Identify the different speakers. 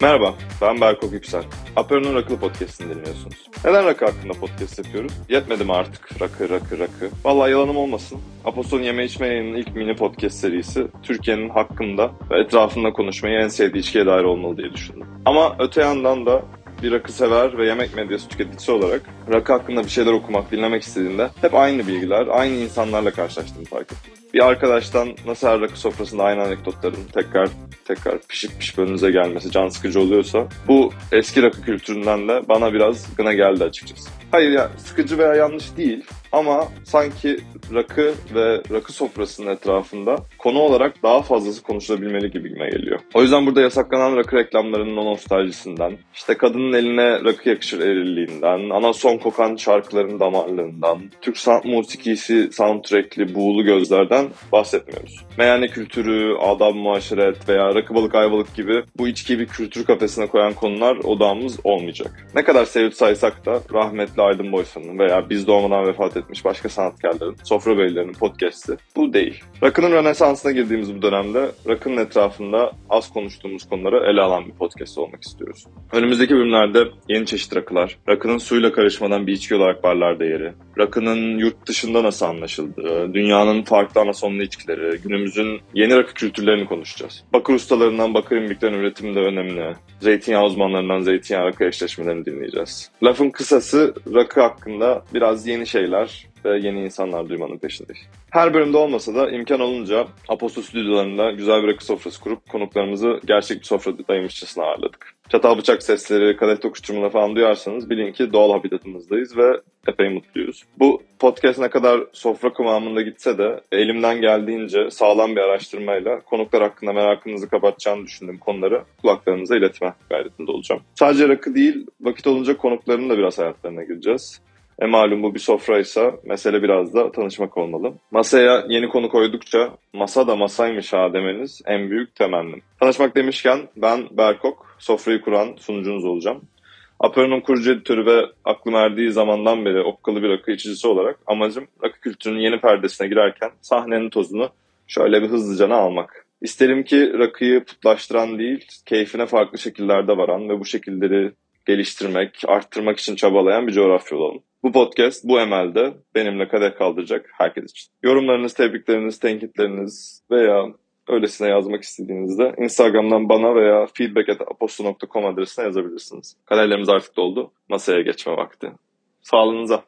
Speaker 1: Merhaba, ben Berkok Yüksel. Apero'nun Rakılı Podcast'ini dinliyorsunuz. Neden rakı hakkında podcast yapıyoruz? Yetmedi mi artık rakı, rakı, rakı? Vallahi yalanım olmasın. Apostol'un Yeme İçme ilk mini podcast serisi Türkiye'nin hakkında ve etrafında konuşmayı en sevdiği içkiye dair olmalı diye düşündüm. Ama öte yandan da bir rakı sever ve yemek medyası tüketicisi olarak rakı hakkında bir şeyler okumak, dinlemek istediğimde hep aynı bilgiler, aynı insanlarla karşılaştığımı fark ettim. Bir arkadaştan nasıl her rakı sofrasında aynı anekdotların tekrar tekrar pişip pişip önünüze gelmesi can sıkıcı oluyorsa bu eski rakı kültüründen de bana biraz gına geldi açıkçası. Hayır ya sıkıcı veya yanlış değil ama sanki rakı ve rakı sofrasının etrafında konu olarak daha fazlası konuşulabilmeli gibime geliyor. O yüzden burada yasaklanan rakı reklamlarının nostaljisinden, işte kadının eline rakı yakışır erilliğinden, ana son kokan şarkıların damarlığından, Türk sanat musikisi soundtrackli buğulu gözlerden bahsetmiyoruz. Meyhane kültürü, adab muaşeret veya rakı balık ayvalık gibi bu içkiyi bir kültür kafesine koyan konular odağımız olmayacak. Ne kadar sevip saysak da rahmetli Aydın Boysan'ın veya biz doğmadan vefat etmiş başka sanatkarların, sofra beylerinin podcast'i bu değil. Rakının rönesansına girdiğimiz bu dönemde rakının etrafında az konuştuğumuz konuları ele alan bir podcast olmak istiyoruz. Önümüzdeki bölümlerde yeni çeşit rakılar, rakının suyla karışmadan bir içki olarak barlarda yeri, rakının yurt dışında nasıl anlaşıldığı, dünyanın farklı anasonlu içkileri, günümüzün yeni rakı kültürlerini konuşacağız. Bakır ustalarından bakır imbiklerin üretiminde önemli, zeytinyağı uzmanlarından zeytinyağı rakı eşleşmelerini dinleyeceğiz. Lafın kısası rakı hakkında biraz yeni şeyler ve yeni insanlar duymanın peşindeyiz. Her bölümde olmasa da imkan olunca Apostol stüdyolarında güzel bir rakı sofrası kurup konuklarımızı gerçek bir sofradaymışçasına ağırladık. Çatal bıçak sesleri, kadeh tokuşturmaları falan duyarsanız bilin ki doğal habitatımızdayız ve epey mutluyuz. Bu podcast ne kadar sofra kıvamında gitse de elimden geldiğince sağlam bir araştırmayla konuklar hakkında merakınızı kapatacağını düşündüğüm konuları kulaklarınıza iletme gayretinde olacağım. Sadece rakı değil, vakit olunca konukların da biraz hayatlarına gireceğiz. E malum bu bir sofraysa mesele biraz da tanışmak olmalı. Masaya yeni konu koydukça masa da masaymış ha demeniz en büyük temennim. Tanışmak demişken ben Berkok, sofrayı kuran sunucunuz olacağım. Apero'nun kurucu editörü ve aklım erdiği zamandan beri okkalı bir rakı içicisi olarak amacım rakı kültürünün yeni perdesine girerken sahnenin tozunu şöyle bir hızlıca almak. İsterim ki rakıyı putlaştıran değil, keyfine farklı şekillerde varan ve bu şekilleri geliştirmek, arttırmak için çabalayan bir coğrafya olalım. Bu podcast bu emelde benimle kadeh kaldıracak herkes için. Yorumlarınız, tebrikleriniz, tenkitleriniz veya öylesine yazmak istediğinizde Instagram'dan bana veya feedback.aposto.com adresine yazabilirsiniz. Kadehlerimiz artık doldu. Masaya geçme vakti. Sağlığınıza.